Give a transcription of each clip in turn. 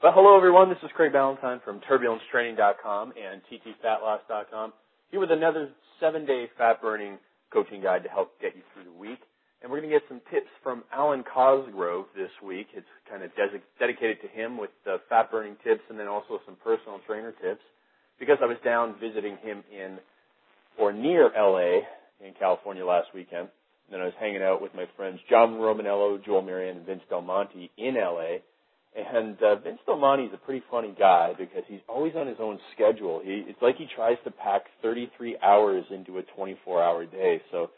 But hello everyone, this is Craig Ballantyne from TurbulenceTraining.com and TTFatLoss.com. Here with another seven-day fat burning coaching guide to help get you through the week. And we're going to get some tips from Alwyn Cosgrove this week. It's kind of des- dedicated to him with the fat burning tips and then also some personal trainer tips. Because I was down visiting him in or near LA in California last weekend. And then I was hanging out with my friends John Romaniello, Joel Marion, and Vince Del Monte in LA. And uh, Vince Monte is a pretty funny guy because he's always on his own schedule. He, it's like he tries to pack 33 hours into a 24-hour day. So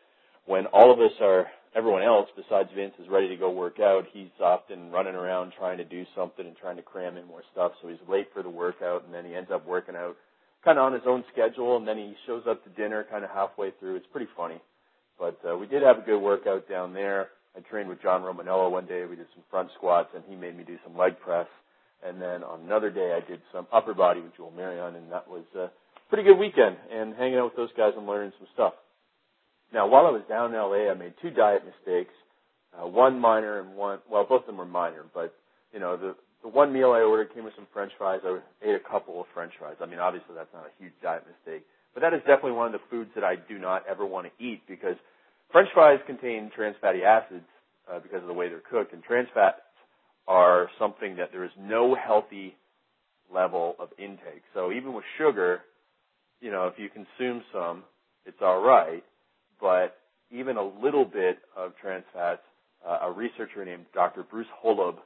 when all of us are, everyone else besides Vince is ready to go work out, he's often running around trying to do something and trying to cram in more stuff. So he's late for the workout, and then he ends up working out kind of on his own schedule, and then he shows up to dinner kind of halfway through. It's pretty funny. But uh, we did have a good workout down there. I trained with John Romaniello one day. We did some front squats, and he made me do some leg press. And then on another day, I did some upper body with Joel Marion, and that was a pretty good weekend. And hanging out with those guys and learning some stuff. Now, while I was down in LA, I made two diet mistakes. Uh, one minor and one, well, both of them were minor, but you know, the the one meal I ordered came with some French fries. I ate a couple of French fries. I mean, obviously that's not a huge diet mistake, but that is definitely one of the foods that I do not ever want to eat because French fries contain trans fatty acids uh, because of the way they're cooked, and trans fats are something that there is no healthy level of intake. So even with sugar, you know, if you consume some, it's all right, but even a little bit of trans fats, uh, a researcher named Dr. Bruce Holub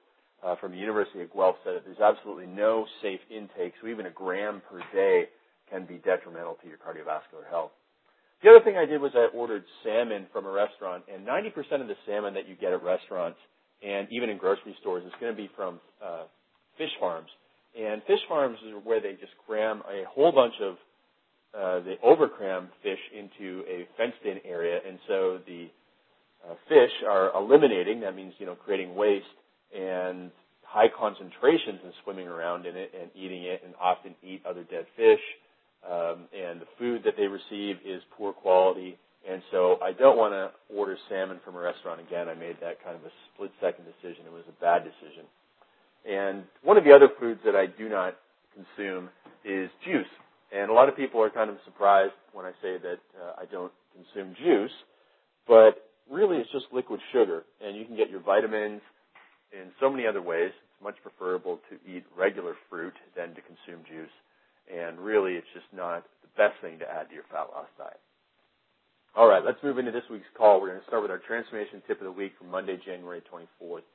uh, from the University of Guelph said that there's absolutely no safe intake, so even a gram per day can be detrimental to your cardiovascular health. The other thing I did was I ordered salmon from a restaurant, and 90% of the salmon that you get at restaurants and even in grocery stores is going to be from uh, fish farms. And fish farms is where they just cram a whole bunch of uh, they overcram fish into a fenced-in area, and so the uh, fish are eliminating. That means you know creating waste and high concentrations and swimming around in it and eating it, and often eat other dead fish um, and the food that they receive is poor quality. And so I don't want to order salmon from a restaurant again. I made that kind of a split second decision. It was a bad decision. And one of the other foods that I do not consume is juice. And a lot of people are kind of surprised when I say that uh, I don't consume juice, but really it's just liquid sugar. And you can get your vitamins in so many other ways. It's much preferable to eat regular fruit than to consume juice and really it's just not the best thing to add to your fat loss diet. All right, let's move into this week's call. We're going to start with our transformation tip of the week from Monday, January 24th.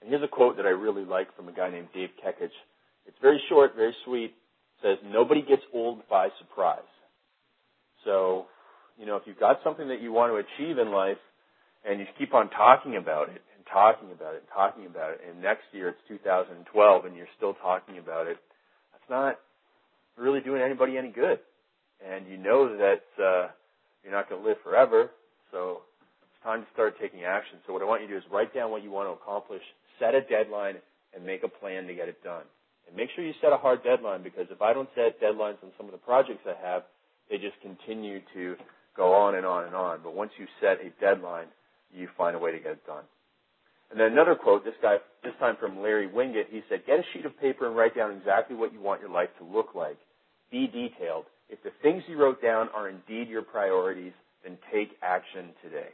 And here's a quote that I really like from a guy named Dave Kekich. It's very short, very sweet. It says, nobody gets old by surprise. So, you know, if you've got something that you want to achieve in life and you keep on talking about it and talking about it and talking about it, and next year it's 2012 and you're still talking about it, that's not really doing anybody any good. And you know that uh, you're not going to live forever, so it's time to start taking action. So what I want you to do is write down what you want to accomplish, set a deadline, and make a plan to get it done. And make sure you set a hard deadline because if I don't set deadlines on some of the projects I have, they just continue to go on and on and on. But once you set a deadline, you find a way to get it done. And then another quote, this guy, this time from Larry Winget, he said, get a sheet of paper and write down exactly what you want your life to look like. Be detailed. If the things you wrote down are indeed your priorities, then take action today.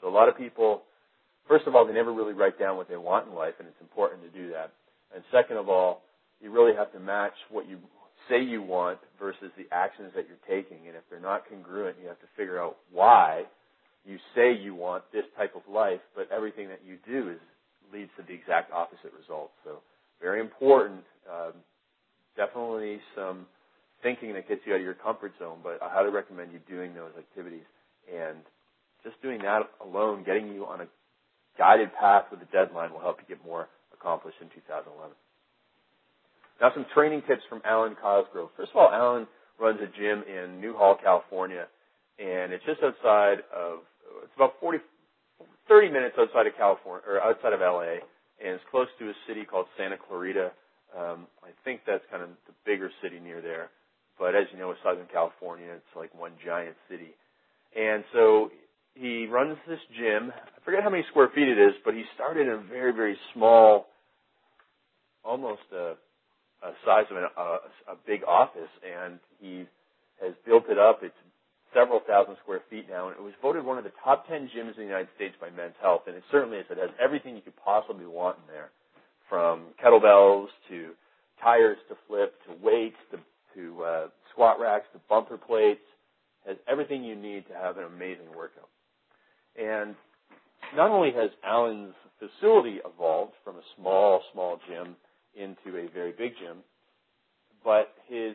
So a lot of people, first of all, they never really write down what they want in life, and it's important to do that. And second of all, you really have to match what you say you want versus the actions that you're taking. And if they're not congruent, you have to figure out why you say you want this type of life, but everything that you do is leads to the exact opposite result. So very important. Um, definitely some thinking that gets you out of your comfort zone, but I highly recommend you doing those activities. And just doing that alone, getting you on a guided path with a deadline will help you get more accomplished in 2011. Now some training tips from Alwyn Cosgrove. First of all, Alwyn runs a gym in Newhall, California, and it's just outside of it's about 40, 30 minutes outside of California or outside of LA, and it's close to a city called Santa Clarita. Um, I think that's kind of the bigger city near there. But as you know, with Southern California, it's like one giant city. And so he runs this gym. I forget how many square feet it is, but he started in a very, very small, almost a a size of an, uh, a big office, and he has built it up. It's several thousand square feet now, and it was voted one of the top 10 gyms in the United States by Men's Health, and it certainly is. It has everything you could possibly want in there, from kettlebells to tires to flip to weights to, to uh, squat racks to bumper plates. Has everything you need to have an amazing workout. And not only has Alwyn's facility evolved from a small, small gym into a very big gym, but his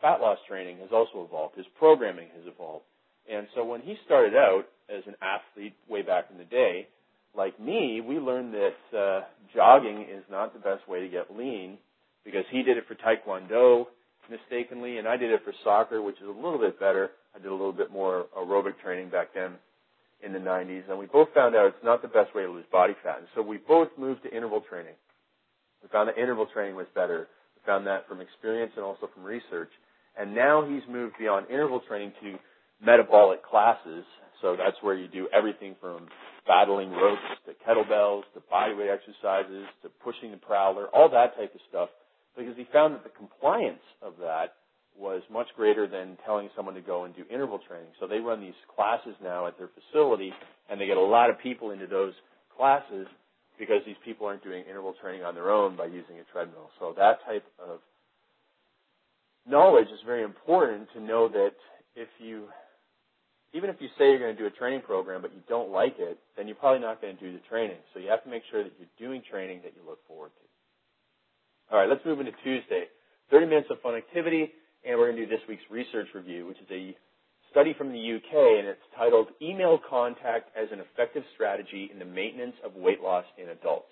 fat loss training has also evolved. His programming has evolved. And so when he started out as an athlete way back in the day, like me, we learned that uh, jogging is not the best way to get lean because he did it for Taekwondo mistakenly, and I did it for soccer, which is a little bit better. I did a little bit more aerobic training back then in the 90s, and we both found out it's not the best way to lose body fat. And so we both moved to interval training. We found that interval training was better. We found that from experience and also from research. And now he's moved beyond interval training to metabolic classes. So that's where you do everything from battling ropes to kettlebells to bodyweight exercises to pushing the prowler, all that type of stuff, because he found that the compliance of that was much greater than telling someone to go and do interval training. So they run these classes now at their facility, and they get a lot of people into those classes because these people aren't doing interval training on their own by using a treadmill. So that type of knowledge is very important to know that if you, even if you say you're going to do a training program but you don't like it, then you're probably not going to do the training. So you have to make sure that you're doing training that you look forward to. All right, let's move into Tuesday. 30 minutes of fun activity and we're going to do this week's research review, which is a study from the UK, and it's titled Email Contact as an Effective Strategy in the Maintenance of Weight Loss in Adults.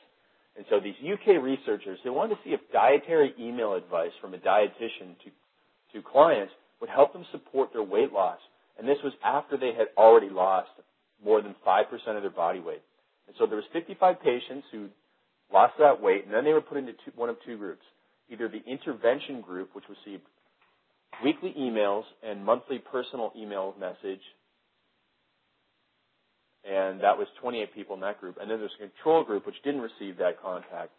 And so these UK researchers, they wanted to see if dietary email advice from a dietitian to, to clients would help them support their weight loss. And this was after they had already lost more than 5% of their body weight. And so there was 55 patients who lost that weight, and then they were put into two, one of two groups. Either the intervention group, which received weekly emails and monthly personal email message. And that was 28 people in that group. And then there's a control group which didn't receive that contact.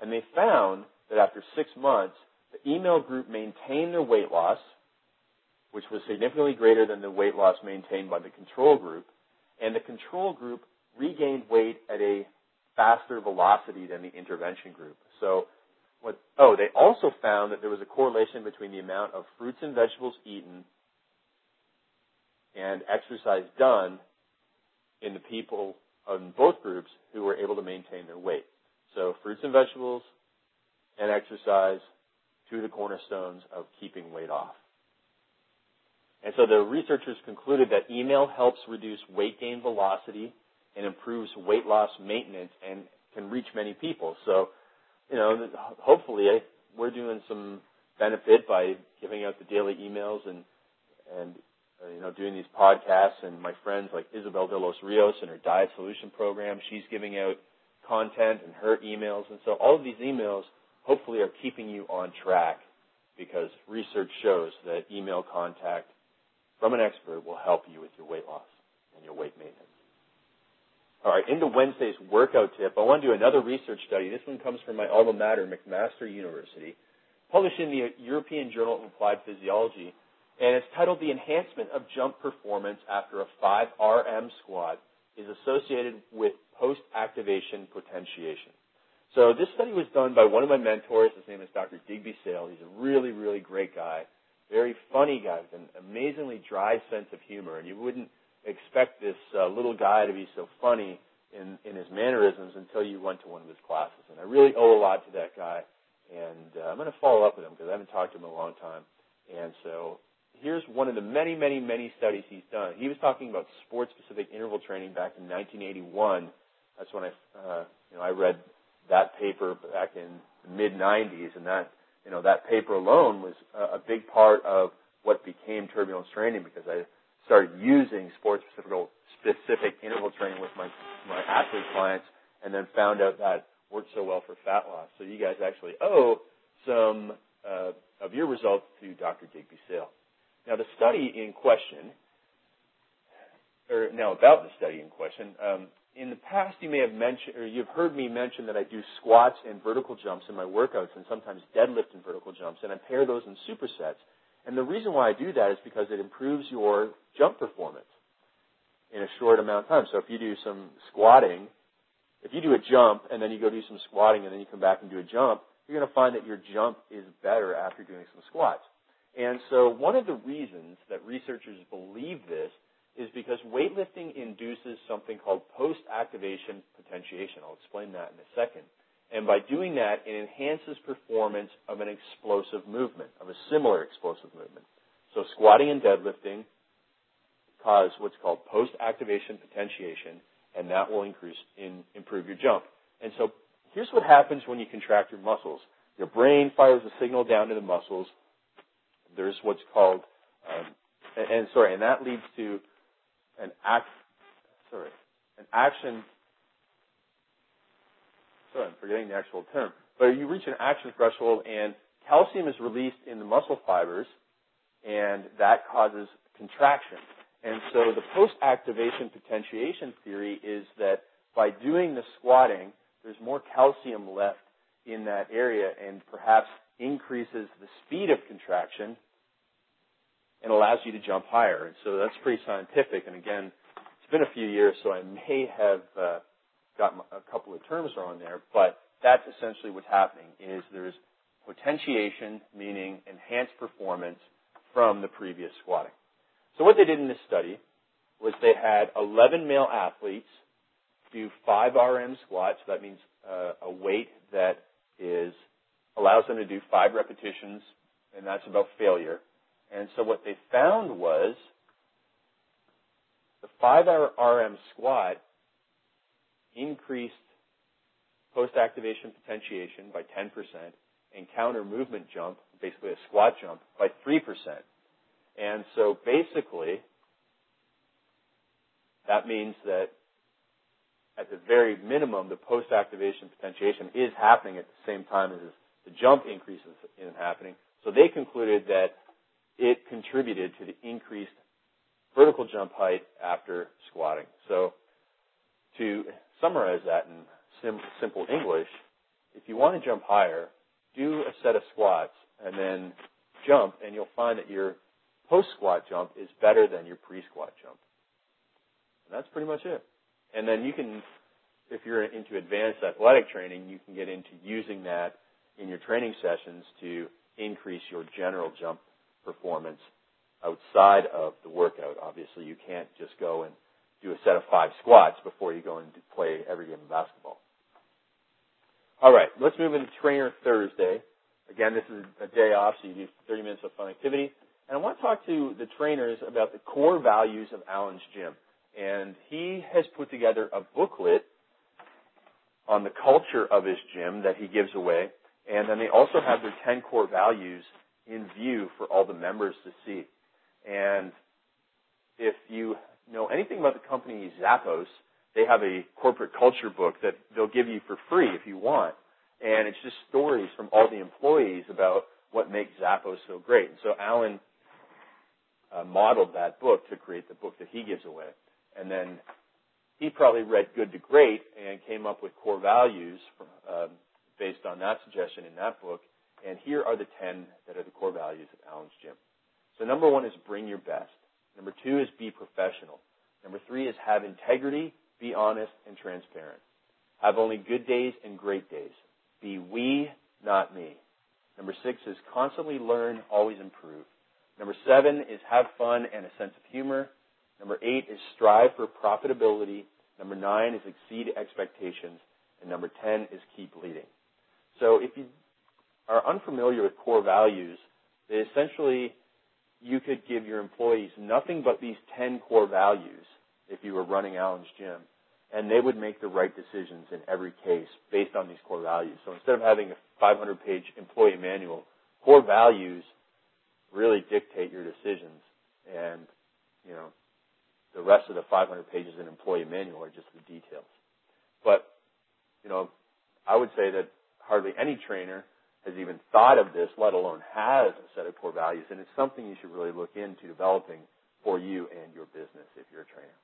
And they found that after six months, the email group maintained their weight loss, which was significantly greater than the weight loss maintained by the control group. And the control group regained weight at a faster velocity than the intervention group. So what, oh, they also found that there was a correlation between the amount of fruits and vegetables eaten and exercise done in the people in both groups who were able to maintain their weight. So fruits and vegetables and exercise, two of the cornerstones of keeping weight off. And so the researchers concluded that email helps reduce weight gain velocity and improves weight loss maintenance and can reach many people. So you know, hopefully we're doing some benefit by giving out the daily emails and and uh, you know doing these podcasts and my friends like Isabel de los Rios and her Diet Solution program, she's giving out content and her emails, and so all of these emails hopefully are keeping you on track because research shows that email contact from an expert will help you with your weight loss and your weight maintenance. All right, into Wednesday's workout tip, I want to do another research study. This one comes from my alma mater, McMaster University, published in the European Journal of Applied Physiology, and it's titled The Enhancement of Jump Performance After a 5RM Squat is Associated with Post-Activation Potentiation. So this study was done by one of my mentors. His name is Dr. Digby Sale. He's a really, really great guy, very funny guy with an amazingly dry sense of humor, and you wouldn't expect this uh, little guy to be so funny in, in his mannerisms until you went to one of his classes. And I really owe a lot to that guy. And uh, I'm going to follow up with him because I haven't talked to him in a long time. And so here's one of the many, many, many studies he's done. He was talking about sport-specific interval training back in 1981. That's when I, uh, you know, I read that paper back in the mid 90s, and that, you know, that paper alone was a, a big part of what became turbulence training because I started using sports specific, specific interval training with my, my athlete clients and then found out that worked so well for fat loss. So you guys actually owe some uh, of your results to Dr. Digby Sale. Now the study in question, or now about the study in question, um, in the past you may have mentioned, or you've heard me mention that I do squats and vertical jumps in my workouts and sometimes deadlift and vertical jumps, and I pair those in supersets. And the reason why I do that is because it improves your jump performance in a short amount of time. So if you do some squatting, if you do a jump and then you go do some squatting and then you come back and do a jump, you're going to find that your jump is better after doing some squats. And so one of the reasons that researchers believe this is because weightlifting induces something called post-activation potentiation. I'll explain that in a second. And by doing that, it enhances performance of an explosive movement, of a similar explosive movement. So squatting and deadlifting cause what's called post-activation potentiation, and that will increase in, improve your jump. And so here's what happens when you contract your muscles. Your brain fires a signal down to the muscles. There's what's called, um, and, and sorry, and that leads to an act, sorry, an action. Sorry, I'm forgetting the actual term. But you reach an action threshold, and calcium is released in the muscle fibers, and that causes contraction. And so the post-activation potentiation theory is that by doing the squatting, there's more calcium left in that area and perhaps increases the speed of contraction and allows you to jump higher. And so that's pretty scientific. And again, it's been a few years, so I may have uh, got a couple of terms wrong there, but that's essentially what's happening is there's potentiation, meaning enhanced performance from the previous squatting. So what they did in this study was they had 11 male athletes do 5 RM squats. That means uh, a weight that is allows them to do 5 repetitions, and that's about failure. And so what they found was the 5 RM squat increased post-activation potentiation by 10% and counter movement jump, basically a squat jump, by 3%. And so basically, that means that at the very minimum, the post-activation potentiation is happening at the same time as the jump increase is happening. So they concluded that it contributed to the increased vertical jump height after squatting. So to summarize that in sim- simple English, if you want to jump higher, do a set of squats and then jump, and you'll find that your post squat jump is better than your pre squat jump. And that's pretty much it. And then you can, if you're into advanced athletic training, you can get into using that in your training sessions to increase your general jump performance outside of the workout. Obviously, you can't just go and do a set of five squats before you go and play every game of basketball. All right, let's move into Trainer Thursday. Again, this is a day off, so you do 30 minutes of fun activity. And I want to talk to the trainers about the core values of Alwyn's gym. And he has put together a booklet on the culture of his gym that he gives away. And then they also have their 10 core values in view for all the members to see. And if you know anything about the company Zappos, they have a corporate culture book that they'll give you for free if you want. And it's just stories from all the employees about what makes Zappos so great. And so Alwyn uh, modeled that book to create the book that he gives away. And then he probably read Good to Great and came up with core values from, um, based on that suggestion in that book. And here are the 10 that are the core values of Alwyn's Gym. So number one is bring your best. Number two is be professional. Number three is have integrity, be honest and transparent. Have only good days and great days. Be we, not me. Number six is constantly learn, always improve. Number seven is have fun and a sense of humor. Number eight is strive for profitability. Number nine is exceed expectations. And number ten is keep leading. So if you are unfamiliar with core values, they essentially you could give your employees nothing but these 10 core values if you were running Alwyn's gym, and they would make the right decisions in every case based on these core values. So instead of having a 500 page employee manual, core values really dictate your decisions. And, you know, the rest of the 500 pages in employee manual are just the details. But, you know, I would say that hardly any trainer has even thought of this, let alone has a set of core values. And it's something you should really look into developing for you and your business if you're a trainer.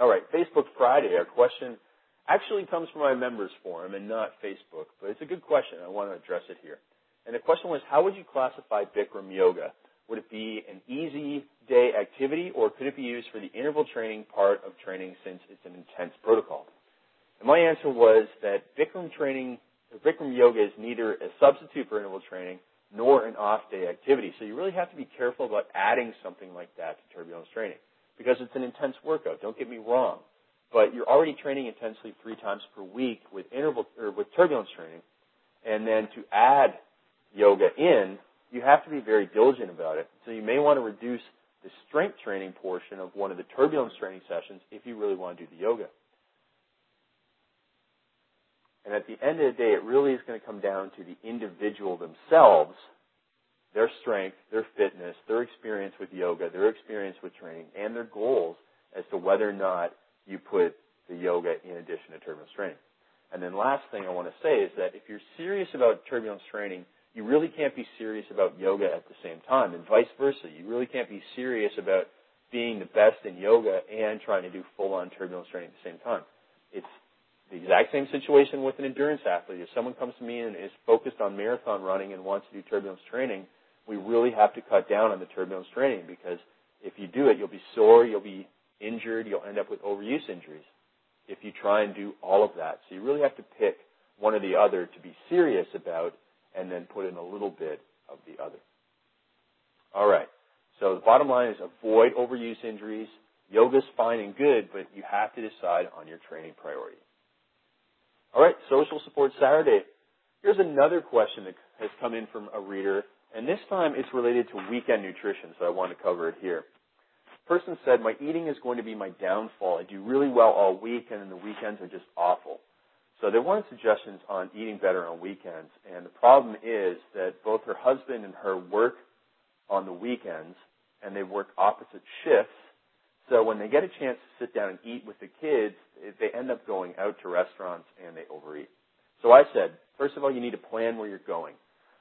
All right, Facebook Friday. Our question actually comes from my members forum and not Facebook, but it's a good question. I want to address it here. And the question was, how would you classify Bikram yoga? Would it be an easy day activity or could it be used for the interval training part of training since it's an intense protocol? And my answer was that Bikram training, Bikram yoga is neither a substitute for interval training nor an off day activity. So you really have to be careful about adding something like that to turbulence training because it's an intense workout. Don't get me wrong. But you're already training intensely three times per week with interval or with turbulence training. And then to add yoga in, you have to be very diligent about it. So you may want to reduce the strength training portion of one of the turbulence training sessions if you really want to do the yoga. And at the end of the day, it really is going to come down to the individual themselves, their strength, their fitness, their experience with yoga, their experience with training, and their goals as to whether or not you put the yoga in addition to turbulence training. And then last thing I want to say is that if you're serious about turbulence training, you really can't be serious about yoga at the same time, and vice versa. You really can't be serious about being the best in yoga and trying to do full-on turbulence training at the same time. It's the exact same situation with an endurance athlete. If someone comes to me and is focused on marathon running and wants to do turbulence training, we really have to cut down on the turbulence training because if you do it, you'll be sore, you'll be injured, you'll end up with overuse injuries if you try and do all of that. So you really have to pick one or the other to be serious about and then put in a little bit of the other. All right. So the bottom line is avoid overuse injuries. Yoga's fine and good, but you have to decide on your training priority. All right, social support Saturday. Here's another question that has come in from a reader, and this time it's related to weekend nutrition, so I want to cover it here. Person said, My eating is going to be my downfall. I do really well all week, and then the weekends are just awful. So they wanted suggestions on eating better on weekends, and the problem is that both her husband and her work on the weekends, and they work opposite shifts. So when they get a chance to sit down and eat with the kids, they end up going out to restaurants and they overeat. So I said, first of all, you need to plan where you're going.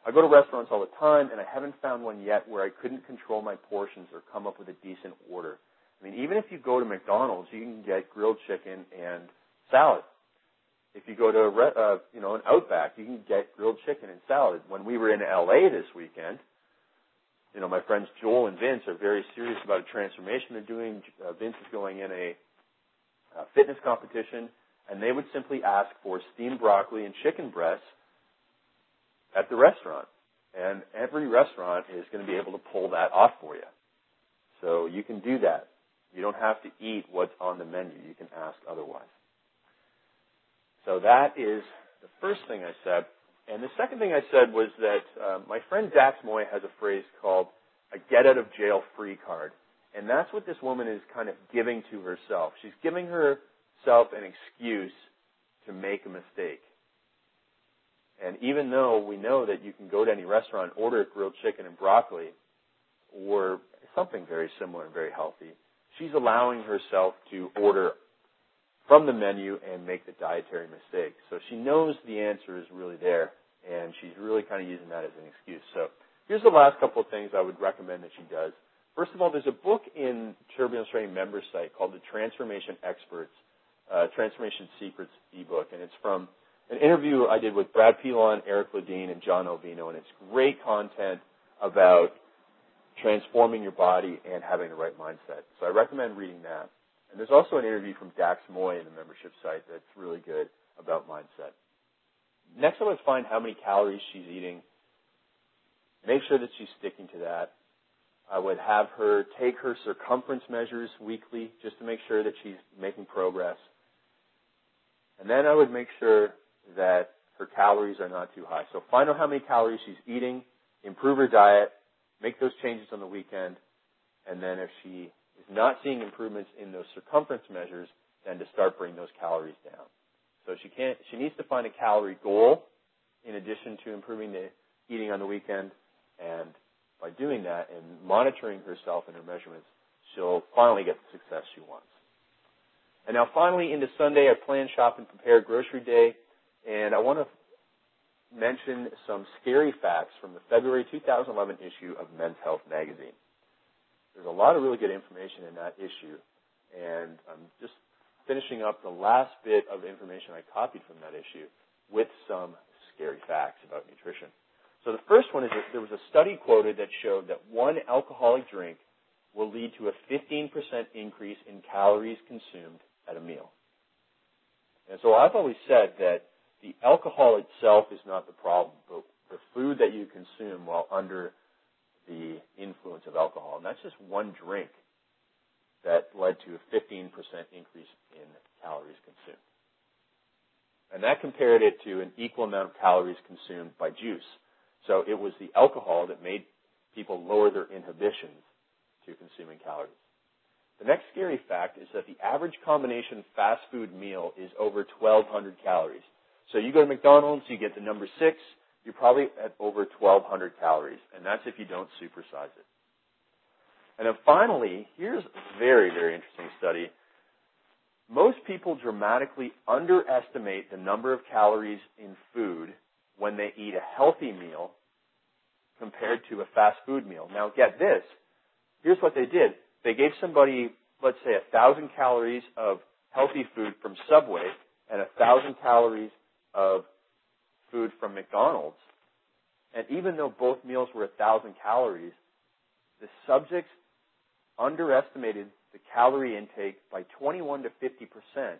I go to restaurants all the time, and I haven't found one yet where I couldn't control my portions or come up with a decent order. I mean, even if you go to McDonald's, you can get grilled chicken and salad. If you go to a, uh, you know an Outback, you can get grilled chicken and salad. When we were in LA this weekend, you know my friends Joel and Vince are very serious about a transformation they're doing. Uh, Vince is going in a, a fitness competition, and they would simply ask for steamed broccoli and chicken breasts at the restaurant. And every restaurant is going to be able to pull that off for you. So you can do that. You don't have to eat what's on the menu. You can ask otherwise. So that is the first thing I said. And the second thing I said was that uh, my friend Dax Moy has a phrase called a get out of jail free card. And that's what this woman is kind of giving to herself. She's giving herself an excuse to make a mistake. And even though we know that you can go to any restaurant, order grilled chicken and broccoli, or something very similar and very healthy, she's allowing herself to order from the menu and make the dietary mistake. So she knows the answer is really there, and she's really kind of using that as an excuse. So here's the last couple of things I would recommend that she does. First of all, there's a book in Turbulence Training member site called the Transformation Experts, uh, Transformation Secrets ebook, and it's from an interview I did with Brad Pilon, Eric Ledeen, and John Alvino, and it's great content about transforming your body and having the right mindset. So I recommend reading that. And there's also an interview from Dax Moy in the membership site that's really good about mindset. Next, I would find how many calories she's eating. Make sure that she's sticking to that. I would have her take her circumference measures weekly just to make sure that she's making progress. And then I would make sure that her calories are not too high. So find out how many calories she's eating, improve her diet, make those changes on the weekend, and then if she is not seeing improvements in those circumference measures, then to start bringing those calories down. So she can't, she needs to find a calorie goal in addition to improving the eating on the weekend. And by doing that and monitoring herself and her measurements, she'll finally get the success she wants. And now finally into Sunday, I plan, shop, and prepare grocery day. And I want to mention some scary facts from the February 2011 issue of Men's Health magazine. There's a lot of really good information in that issue. And I'm just finishing up the last bit of information I copied from that issue with some scary facts about nutrition. So the first one is that there was a study quoted that showed that one alcoholic drink will lead to a 15% increase in calories consumed at a meal. And so I've always said that the alcohol itself is not the problem, but the food that you consume while under the influence of alcohol. And that's just one drink that led to a 15% increase in calories consumed. And that compared it to an equal amount of calories consumed by juice. So it was the alcohol that made people lower their inhibitions to consuming calories. The next scary fact is that the average combination fast food meal is over 1,200 calories. So you go to McDonald's, you get the number six, you're probably at over 1,200 calories, and that's if you don't supersize it. And then finally, here's a very, very interesting study. Most people dramatically underestimate the number of calories in food when they eat a healthy meal compared to a fast food meal. Now get this. Here's what they did. They gave somebody, let's say, a thousand calories of healthy food from Subway and a thousand calories of food from McDonald's. And even though both meals were a thousand calories, the subjects underestimated the calorie intake by 21 to 50 percent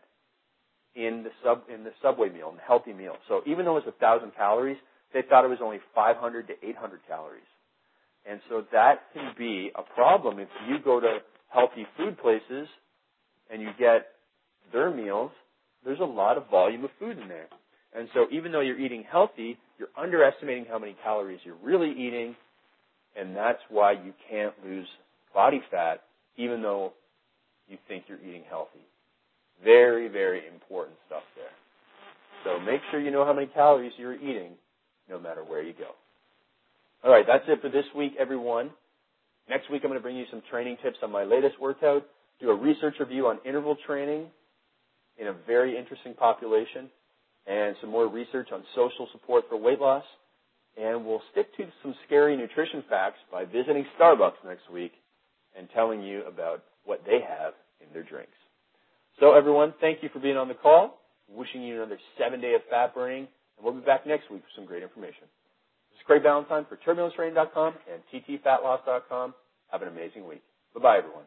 in the sub in the Subway meal, in the healthy meal. So even though it was a thousand calories, they thought it was only 500 to 800 calories. And so that can be a problem if you go to healthy food places and you get their meals, there's a lot of volume of food in there. And so even though you're eating healthy, you're underestimating how many calories you're really eating, and that's why you can't lose body fat even though you think you're eating healthy. Very, very important stuff there. So make sure you know how many calories you're eating no matter where you go. All right, that's it for this week, everyone. Next week, I'm going to bring you some training tips on my latest workout, do a research review on interval training in a very interesting population, and some more research on social support for weight loss. And we'll stick to some scary nutrition facts by visiting Starbucks next week and telling you about what they have in their drinks. So everyone, thank you for being on the call. Wishing you another seven day of fat burning, and we'll be back next week for some great information. This is Craig Ballantyne for TurbulenceTraining.com and TTFatLoss.com. Have an amazing week. Bye bye, everyone.